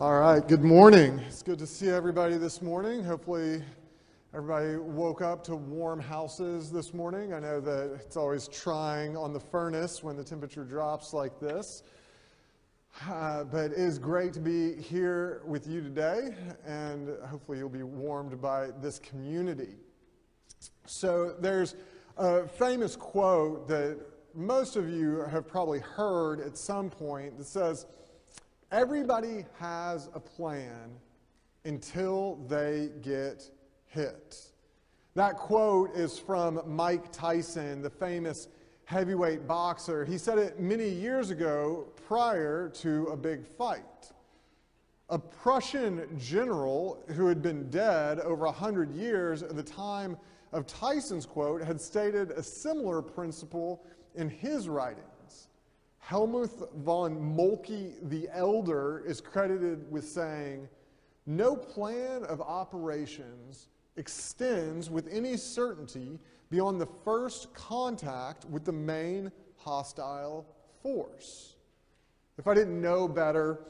All right, good morning. It's good to see everybody this morning. Hopefully, everybody woke up to warm houses this morning. I know that it's always trying on the furnace when the temperature drops like this. Uh, but it is great to be here with you today, and hopefully, you'll be warmed by this community. So, there's a famous quote that most of you have probably heard at some point that says, Everybody has a plan until they get hit. That quote is from Mike Tyson, the famous heavyweight boxer. He said it many years ago prior to a big fight. A Prussian general who had been dead over 100 years at the time of Tyson's quote had stated a similar principle in his writings. Helmuth von Moltke the Elder is credited with saying, No plan of operations extends with any certainty beyond the first contact with the main hostile force. If I didn't know better,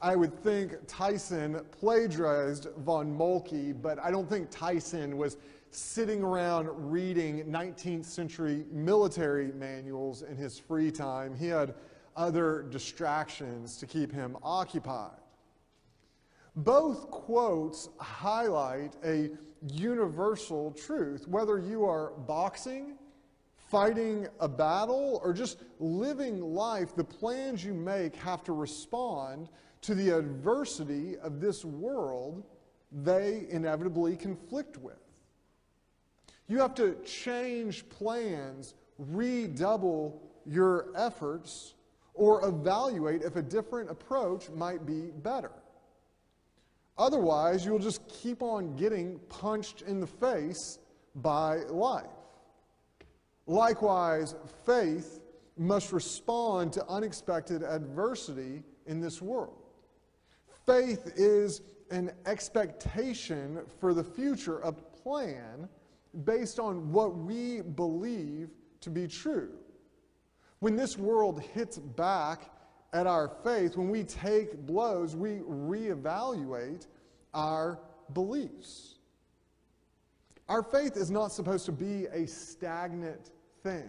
I would think Tyson plagiarized von Moltke, but I don't think Tyson was sitting around reading 19th century military manuals in his free time. He had other distractions to keep him occupied. Both quotes highlight a universal truth. Whether you are boxing, fighting a battle, or just living life, the plans you make have to respond to the adversity of this world they inevitably conflict with. You have to change plans, redouble your efforts, or evaluate if a different approach might be better. Otherwise, you'll just keep on getting punched in the face by life. Likewise, faith must respond to unexpected adversity in this world. Faith is an expectation for the future, a plan based on what we believe to be true. When this world hits back at our faith, when we take blows, we reevaluate our beliefs. Our faith is not supposed to be a stagnant thing.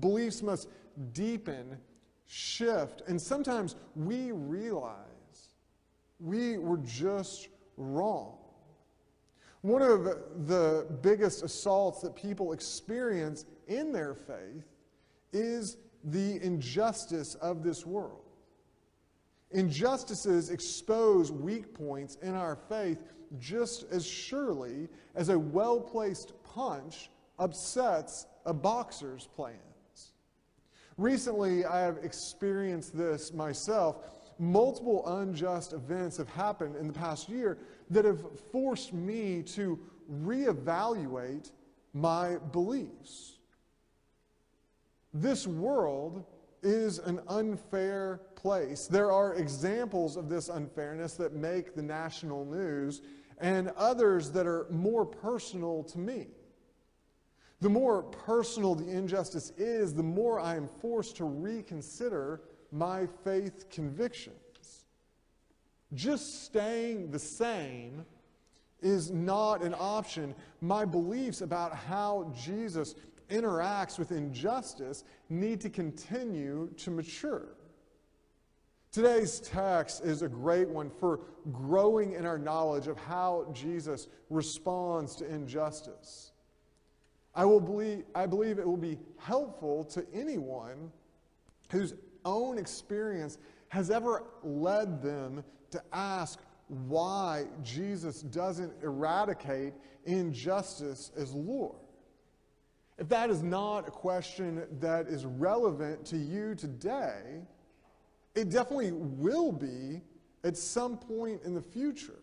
Beliefs must deepen, shift, and sometimes we realize we were just wrong. One of the biggest assaults that people experience in their faith is the injustice of this world. Injustices expose weak points in our faith just as surely as a well placed punch upsets a boxer's plans. Recently, I have experienced this myself. Multiple unjust events have happened in the past year that have forced me to reevaluate my beliefs. This world is an unfair place. There are examples of this unfairness that make the national news, and others that are more personal to me. The more personal the injustice is, the more I am forced to reconsider my faith convictions. Just staying the same is not an option. My beliefs about how Jesus interacts with injustice need to continue to mature. Today's text is a great one for growing in our knowledge of how Jesus responds to injustice. I, will believe, I believe it will be helpful to anyone whose own experience has ever led them to ask why Jesus doesn't eradicate injustice as Lord. If that is not a question that is relevant to you today, it definitely will be at some point in the future.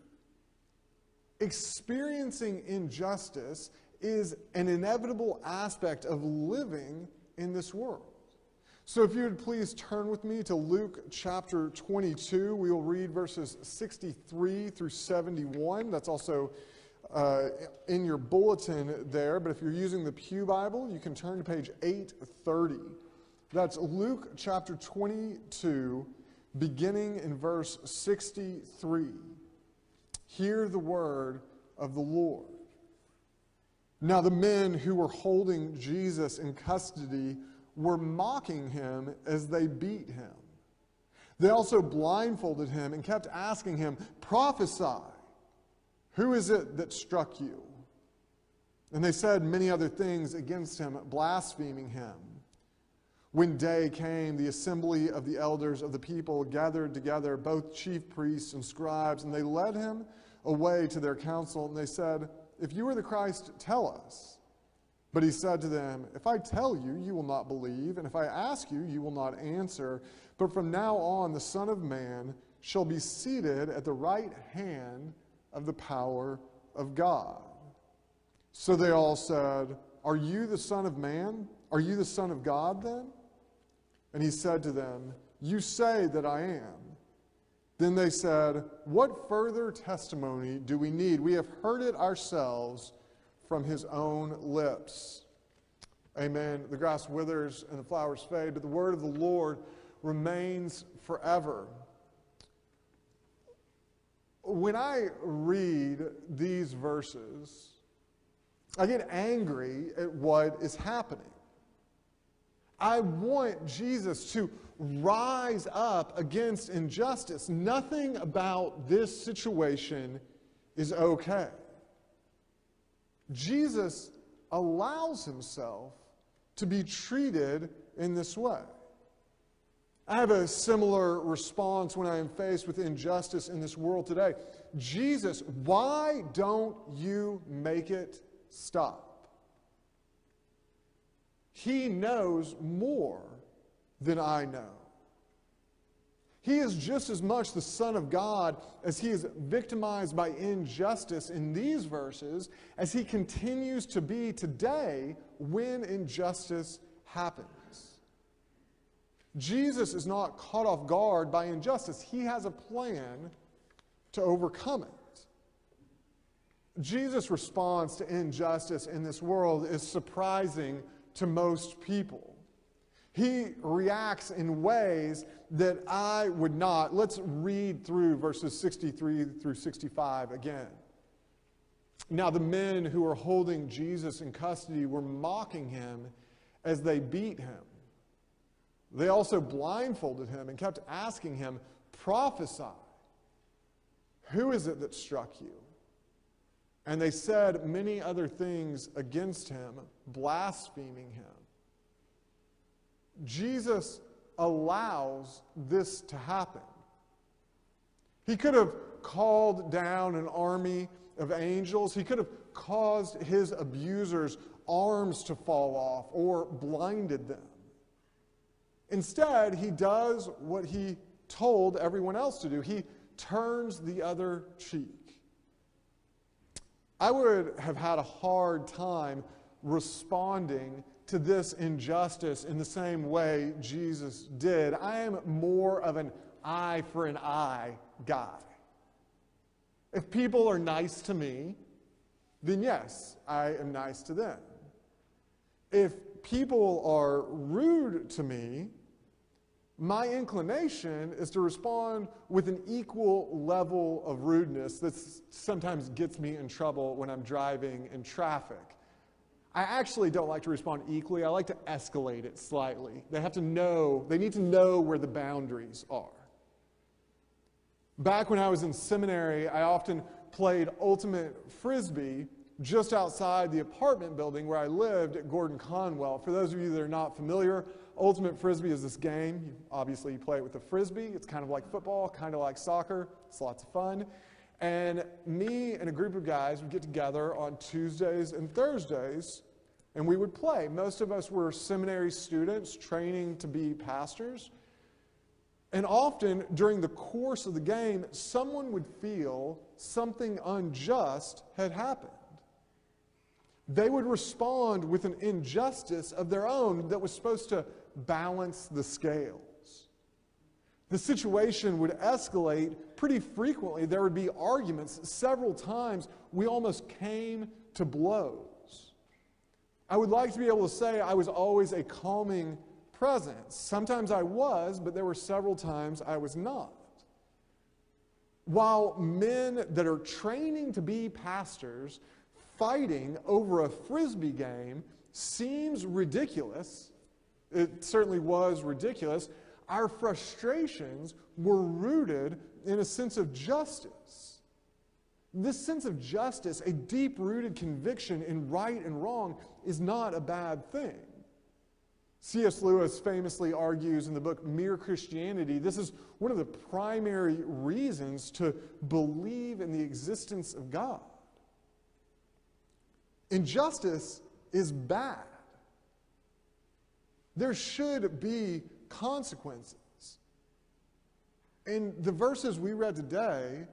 Experiencing injustice is an inevitable aspect of living in this world. So, if you would please turn with me to Luke chapter 22, we will read verses 63 through 71. That's also uh, in your bulletin there, but if you're using the Pew Bible, you can turn to page 830. That's Luke chapter 22, beginning in verse 63. Hear the word of the Lord. Now, the men who were holding Jesus in custody were mocking him as they beat him. They also blindfolded him and kept asking him, Prophesy, who is it that struck you? And they said many other things against him, blaspheming him. When day came, the assembly of the elders of the people gathered together both chief priests and scribes, and they led him away to their council, and they said, If you are the Christ, tell us. But he said to them, If I tell you, you will not believe, and if I ask you, you will not answer. But from now on, the Son of Man shall be seated at the right hand of the power of God. So they all said, Are you the Son of Man? Are you the Son of God then? And he said to them, You say that I am. Then they said, What further testimony do we need? We have heard it ourselves from his own lips. Amen. The grass withers and the flowers fade, but the word of the Lord remains forever. When I read these verses, I get angry at what is happening. I want Jesus to rise up against injustice. Nothing about this situation is okay. Jesus allows himself to be treated in this way. I have a similar response when I am faced with injustice in this world today. Jesus, why don't you make it stop? He knows more than I know. He is just as much the Son of God as he is victimized by injustice in these verses as he continues to be today when injustice happens. Jesus is not caught off guard by injustice, he has a plan to overcome it. Jesus' response to injustice in this world is surprising to most people. He reacts in ways that I would not. Let's read through verses 63 through 65 again. Now, the men who were holding Jesus in custody were mocking him as they beat him. They also blindfolded him and kept asking him, Prophesy, who is it that struck you? And they said many other things against him, blaspheming him. Jesus allows this to happen. He could have called down an army of angels. He could have caused his abusers' arms to fall off or blinded them. Instead, he does what he told everyone else to do he turns the other cheek. I would have had a hard time responding to this injustice in the same way Jesus did. I am more of an eye for an eye guy. If people are nice to me, then yes, I am nice to them. If people are rude to me, my inclination is to respond with an equal level of rudeness that sometimes gets me in trouble when I'm driving in traffic. I actually don't like to respond equally. I like to escalate it slightly. They have to know, they need to know where the boundaries are. Back when I was in seminary, I often played ultimate frisbee just outside the apartment building where I lived at Gordon Conwell. For those of you that are not familiar, Ultimate Frisbee is this game. You, obviously, you play it with a frisbee. It's kind of like football, kind of like soccer. It's lots of fun. And me and a group of guys would get together on Tuesdays and Thursdays, and we would play. Most of us were seminary students training to be pastors. And often during the course of the game, someone would feel something unjust had happened they would respond with an injustice of their own that was supposed to balance the scales. The situation would escalate pretty frequently. There would be arguments. Several times, we almost came to blows. I would like to be able to say I was always a calming presence. Sometimes I was, but there were several times I was not. While men that are training to be pastors fighting over a frisbee game seems ridiculous, it certainly was ridiculous, our frustrations were rooted in a sense of justice. This sense of justice, a deep rooted conviction in right and wrong, is not a bad thing. C.S. Lewis famously argues in the book Mere Christianity this is one of the primary reasons to believe in the existence of God. Injustice is bad. There should be consequences. In the verses we read today,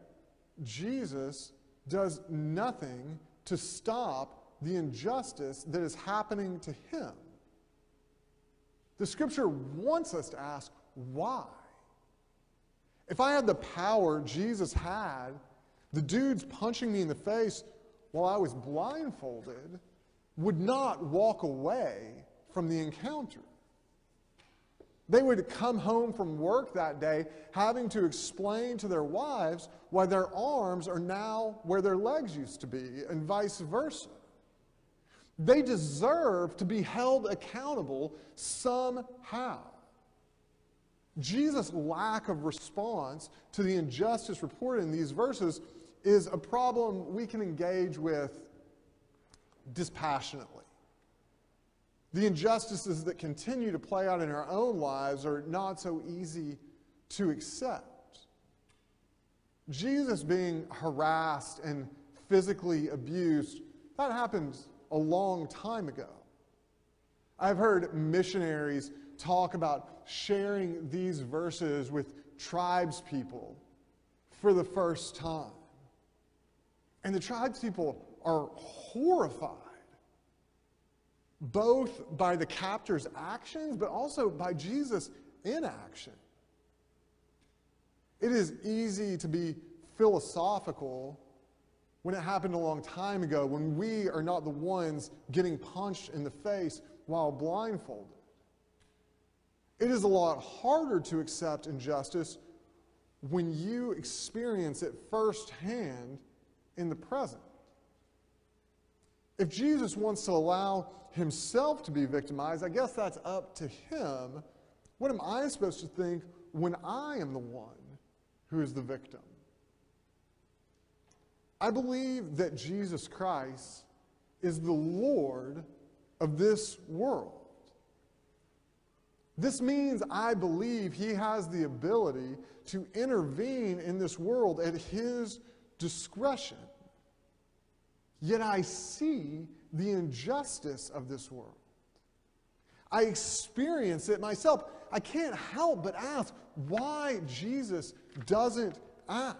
Jesus does nothing to stop the injustice that is happening to him. The scripture wants us to ask why. If I had the power Jesus had, the dudes punching me in the face while I was blindfolded would not walk away from the encounter. They would come home from work that day having to explain to their wives why their arms are now where their legs used to be, and vice versa. They deserve to be held accountable somehow. Jesus' lack of response to the injustice reported in these verses is a problem we can engage with dispassionately. The injustices that continue to play out in our own lives are not so easy to accept. Jesus being harassed and physically abused, that happened a long time ago. I've heard missionaries talk about sharing these verses with tribes people for the first time. And the tribes people are horrified both by the captor's actions, but also by Jesus' inaction. It is easy to be philosophical when it happened a long time ago, when we are not the ones getting punched in the face while blindfolded. It is a lot harder to accept injustice when you experience it firsthand in the present. If Jesus wants to allow himself to be victimized, I guess that's up to him. What am I supposed to think when I am the one who is the victim? I believe that Jesus Christ is the Lord of this world. This means I believe he has the ability to intervene in this world at his discretion. Yet I see the injustice of this world. I experience it myself. I can't help but ask why Jesus doesn't act.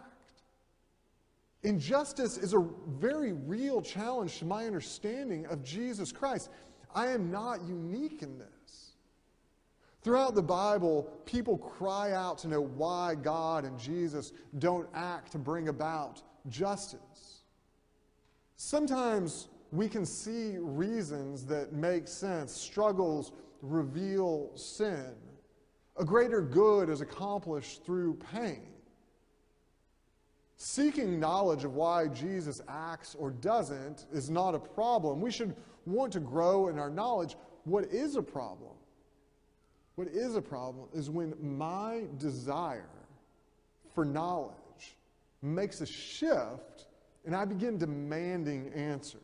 Injustice is a very real challenge to my understanding of Jesus Christ. I am not unique in this. Throughout the Bible, people cry out to know why God and Jesus don't act to bring about justice. Sometimes we can see reasons that make sense. Struggles reveal sin. A greater good is accomplished through pain. Seeking knowledge of why Jesus acts or doesn't is not a problem. We should want to grow in our knowledge. What is a problem? What is a problem is when my desire for knowledge makes a shift and I begin demanding answers.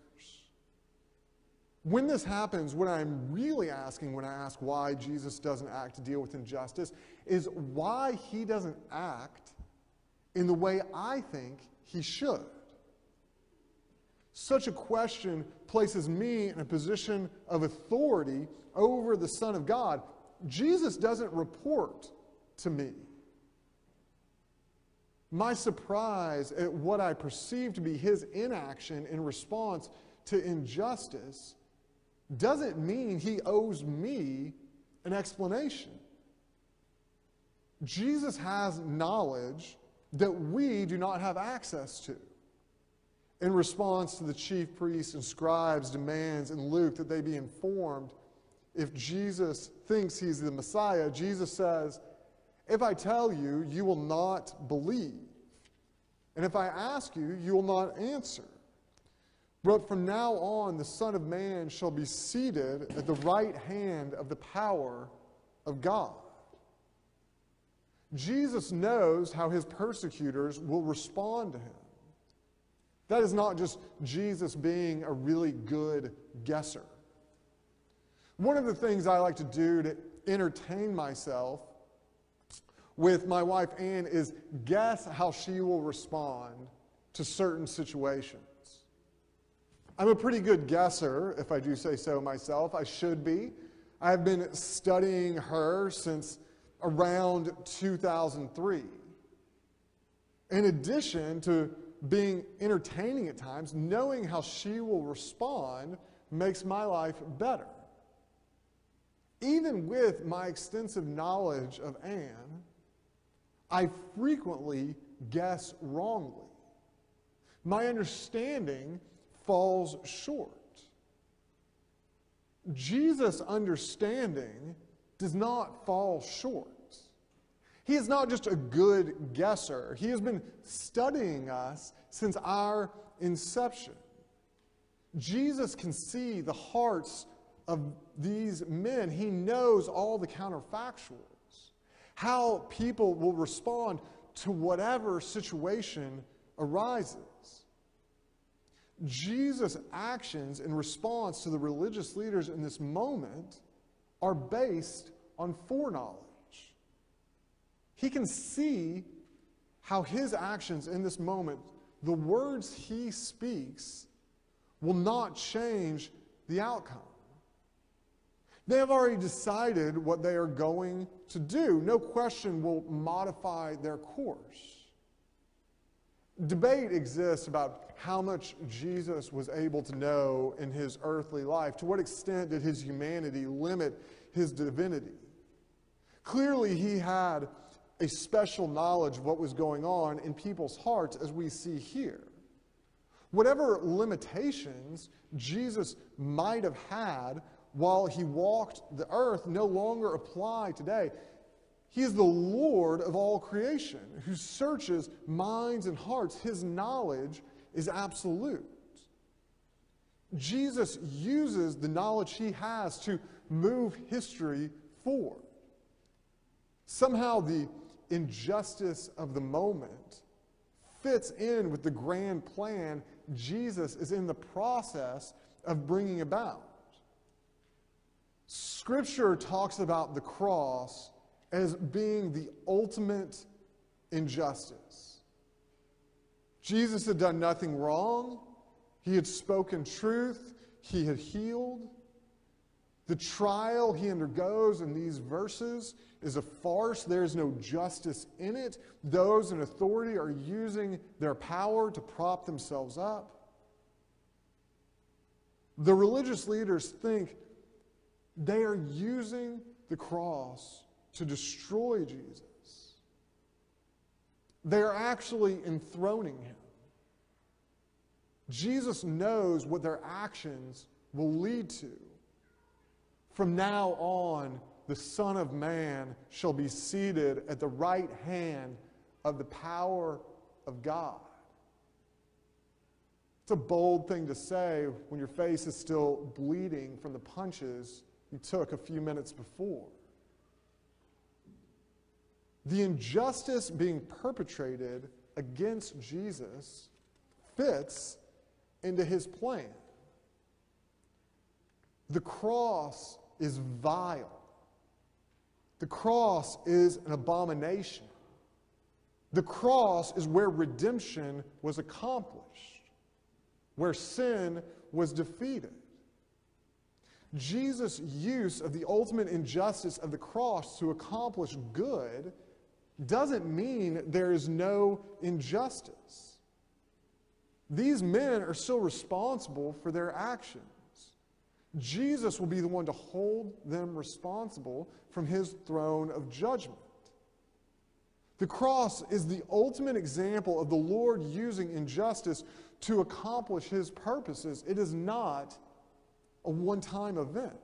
When this happens, what I'm really asking when I ask why Jesus doesn't act to deal with injustice is why he doesn't act in the way I think he should. Such a question places me in a position of authority over the Son of God. Jesus doesn't report to me. My surprise at what I perceive to be his inaction in response to injustice doesn't mean he owes me an explanation. Jesus has knowledge that we do not have access to. In response to the chief priests and scribes' demands in Luke that they be informed, if Jesus thinks he's the Messiah, Jesus says, If I tell you, you will not believe. And if I ask you, you will not answer. But from now on, the Son of Man shall be seated at the right hand of the power of God. Jesus knows how his persecutors will respond to him. That is not just Jesus being a really good guesser. One of the things I like to do to entertain myself with my wife Anne is guess how she will respond to certain situations. I'm a pretty good guesser, if I do say so myself. I should be. I've been studying her since around 2003. In addition to being entertaining at times, knowing how she will respond makes my life better. Even with my extensive knowledge of Anne, I frequently guess wrongly. My understanding falls short. Jesus' understanding does not fall short. He is not just a good guesser, he has been studying us since our inception. Jesus can see the hearts of these men, he knows all the counterfactuals, how people will respond to whatever situation arises. Jesus' actions in response to the religious leaders in this moment are based on foreknowledge. He can see how his actions in this moment, the words he speaks, will not change the outcome. They have already decided what they are going to do. No question will modify their course. Debate exists about how much Jesus was able to know in his earthly life. To what extent did his humanity limit his divinity? Clearly, he had a special knowledge of what was going on in people's hearts, as we see here. Whatever limitations Jesus might have had while he walked the earth no longer apply today. He is the Lord of all creation who searches minds and hearts. His knowledge is absolute. Jesus uses the knowledge he has to move history forward. Somehow, the injustice of the moment fits in with the grand plan Jesus is in the process of bringing about. Scripture talks about the cross as being the ultimate injustice. Jesus had done nothing wrong, he had spoken truth, he had healed. The trial he undergoes in these verses is a farce. There is no justice in it. Those in authority are using their power to prop themselves up. The religious leaders think they are using the cross to destroy Jesus. They are actually enthroning him. Jesus knows what their actions will lead to. From now on, the Son of Man shall be seated at the right hand of the power of God. It's a bold thing to say when your face is still bleeding from the punches you took a few minutes before. The injustice being perpetrated against Jesus fits into his plan. The cross is vile. The cross is an abomination. The cross is where redemption was accomplished, where sin was defeated. Jesus' use of the ultimate injustice of the cross to accomplish good doesn't mean there is no injustice. These men are still responsible for their actions. Jesus will be the one to hold them responsible from his throne of judgment. The cross is the ultimate example of the Lord using injustice to accomplish his purposes. It is not a one time event.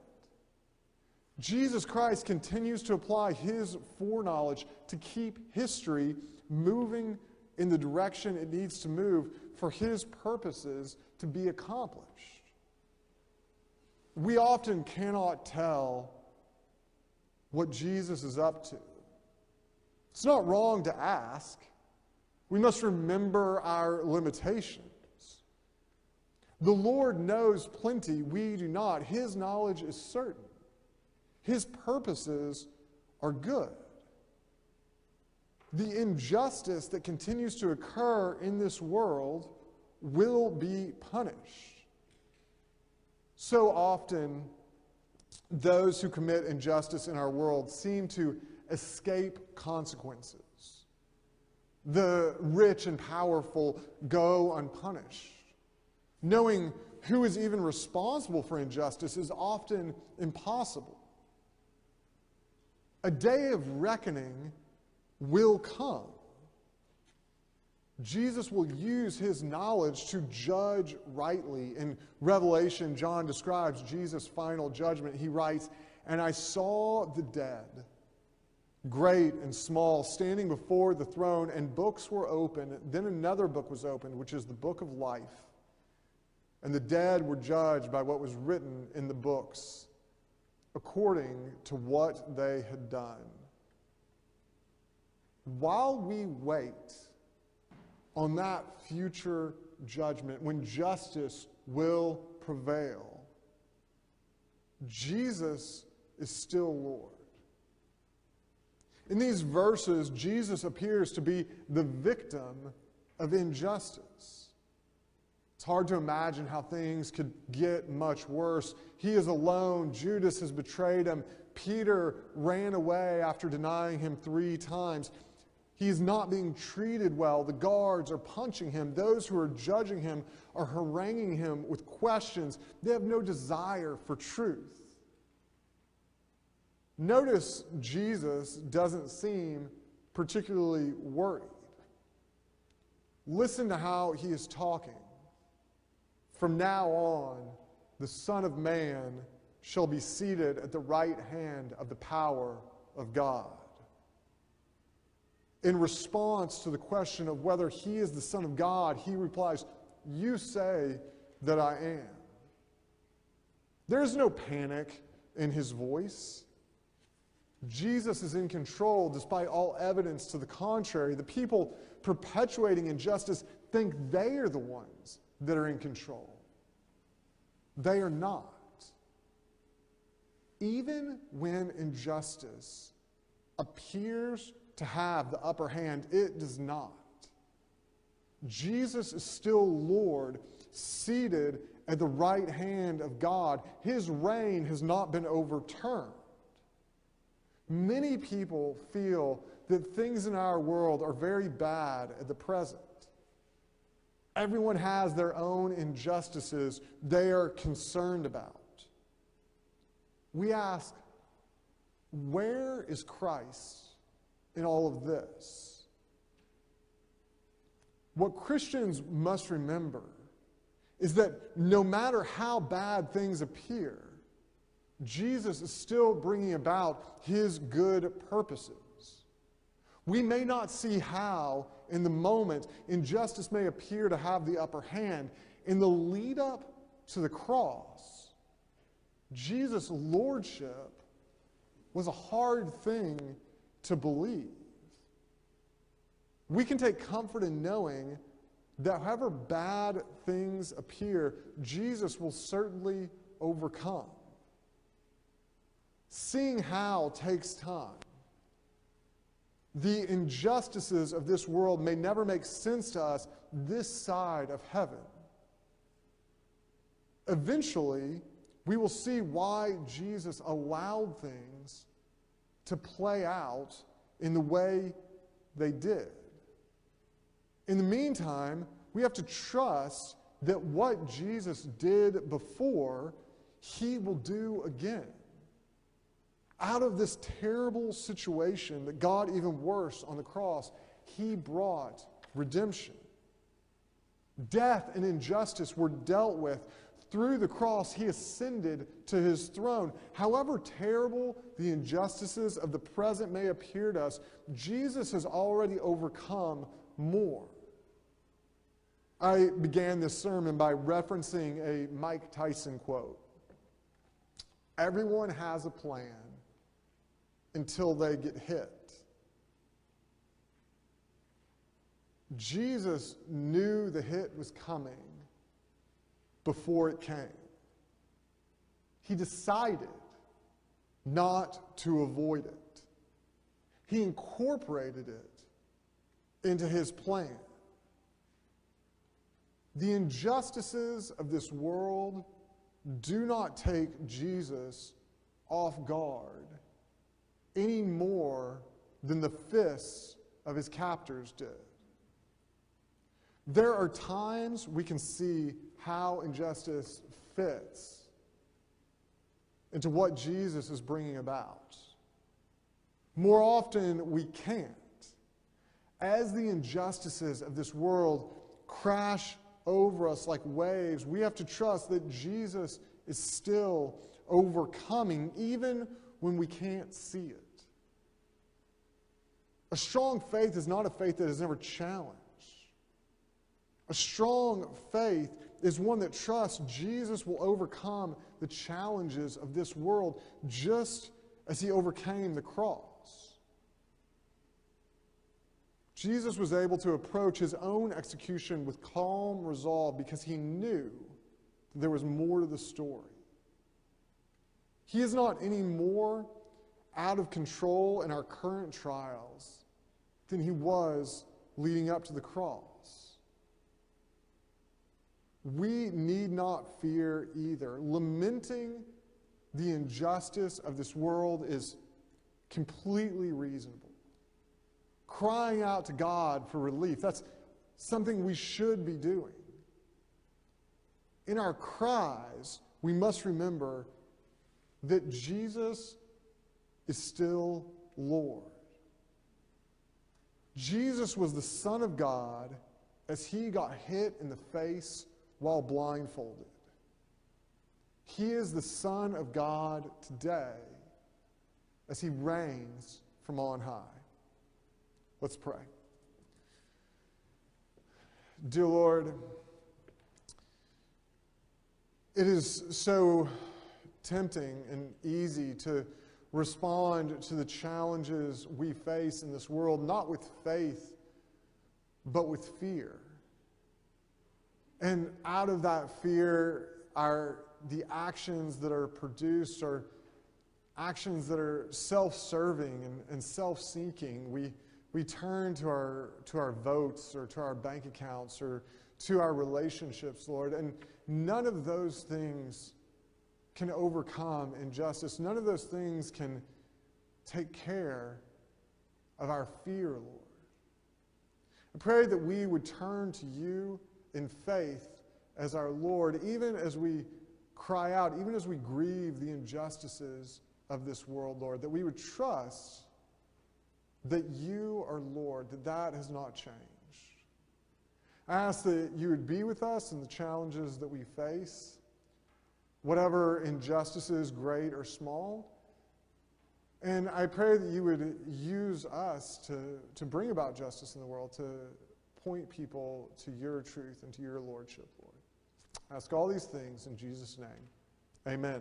Jesus Christ continues to apply his foreknowledge to keep history moving in the direction it needs to move for his purposes to be accomplished. We often cannot tell what Jesus is up to. It's not wrong to ask. We must remember our limitations. The Lord knows plenty, we do not. His knowledge is certain. His purposes are good. The injustice that continues to occur in this world will be punished. So often, those who commit injustice in our world seem to escape consequences. The rich and powerful go unpunished. Knowing who is even responsible for injustice is often impossible. A day of reckoning will come. Jesus will use his knowledge to judge rightly. In Revelation, John describes Jesus' final judgment. He writes, And I saw the dead, great and small, standing before the throne, and books were opened. Then another book was opened, which is the book of life. And the dead were judged by what was written in the books according to what they had done. While we wait on that future judgment, when justice will prevail, Jesus is still Lord. In these verses, Jesus appears to be the victim of injustice. It's hard to imagine how things could get much worse. He is alone. Judas has betrayed him. Peter ran away after denying him three times. He is not being treated well. The guards are punching him. Those who are judging him are haranguing him with questions. They have no desire for truth. Notice Jesus doesn't seem particularly worried. Listen to how he is talking. From now on, the Son of Man shall be seated at the right hand of the power of God. In response to the question of whether he is the Son of God, he replies, You say that I am. There's no panic in his voice. Jesus is in control despite all evidence to the contrary. The people perpetuating injustice think they are the ones that are in control. They are not. Even when injustice appears to have the upper hand, it does not. Jesus is still Lord, seated at the right hand of God. His reign has not been overturned. Many people feel that things in our world are very bad at the present. Everyone has their own injustices they are concerned about. We ask, where is Christ in all of this? What Christians must remember is that no matter how bad things appear, Jesus is still bringing about his good purposes. We may not see how in the moment injustice may appear to have the upper hand. In the lead up to the cross, Jesus' lordship was a hard thing to believe. We can take comfort in knowing that however bad things appear, Jesus will certainly overcome. Seeing how takes time. The injustices of this world may never make sense to us this side of heaven. Eventually, we will see why Jesus allowed things to play out in the way they did. In the meantime, we have to trust that what Jesus did before, he will do again out of this terrible situation that God, even worse, on the cross, He brought redemption. Death and injustice were dealt with through the cross, he ascended to his throne. However terrible the injustices of the present may appear to us, Jesus has already overcome more. I began this sermon by referencing a Mike Tyson quote Everyone has a plan until they get hit. Jesus knew the hit was coming before it came. He decided not to avoid it. He incorporated it into his plan. The injustices of this world do not take Jesus off guard any more than the fists of his captors did. There are times we can see how injustice fits into what Jesus is bringing about. More often, we can't. As the injustices of this world crash over us like waves, we have to trust that Jesus is still overcoming, even when we can't see it. A strong faith is not a faith that is never challenged. A strong faith is one that trusts Jesus will overcome the challenges of this world just as he overcame the cross. Jesus was able to approach his own execution with calm resolve because he knew there was more to the story. He is not any more out of control in our current trials than he was leading up to the cross we need not fear either. Lamenting the injustice of this world is completely reasonable. Crying out to God for relief, that's something we should be doing. In our cries, we must remember that Jesus is still Lord. Jesus was the Son of God as he got hit in the face while blindfolded. He is the Son of God today as he reigns from on high. Let's pray. Dear Lord, it is so tempting and easy to respond to the challenges we face in this world, not with faith, but with fear. And out of that fear are the actions that are produced are actions that are self-serving and, and self-seeking. We, we turn to our, to our votes or to our bank accounts or to our relationships, Lord. And none of those things can overcome injustice. None of those things can take care of our fear, Lord. I pray that we would turn to you in faith as our Lord, even as we cry out, even as we grieve the injustices of this world, Lord, that we would trust that you are Lord, that that has not changed. I ask that you would be with us in the challenges that we face, whatever injustices, great or small. And I pray that you would use us to, to bring about justice in the world, to point people to your truth and to your lordship, Lord. I ask all these things in Jesus' name. Amen.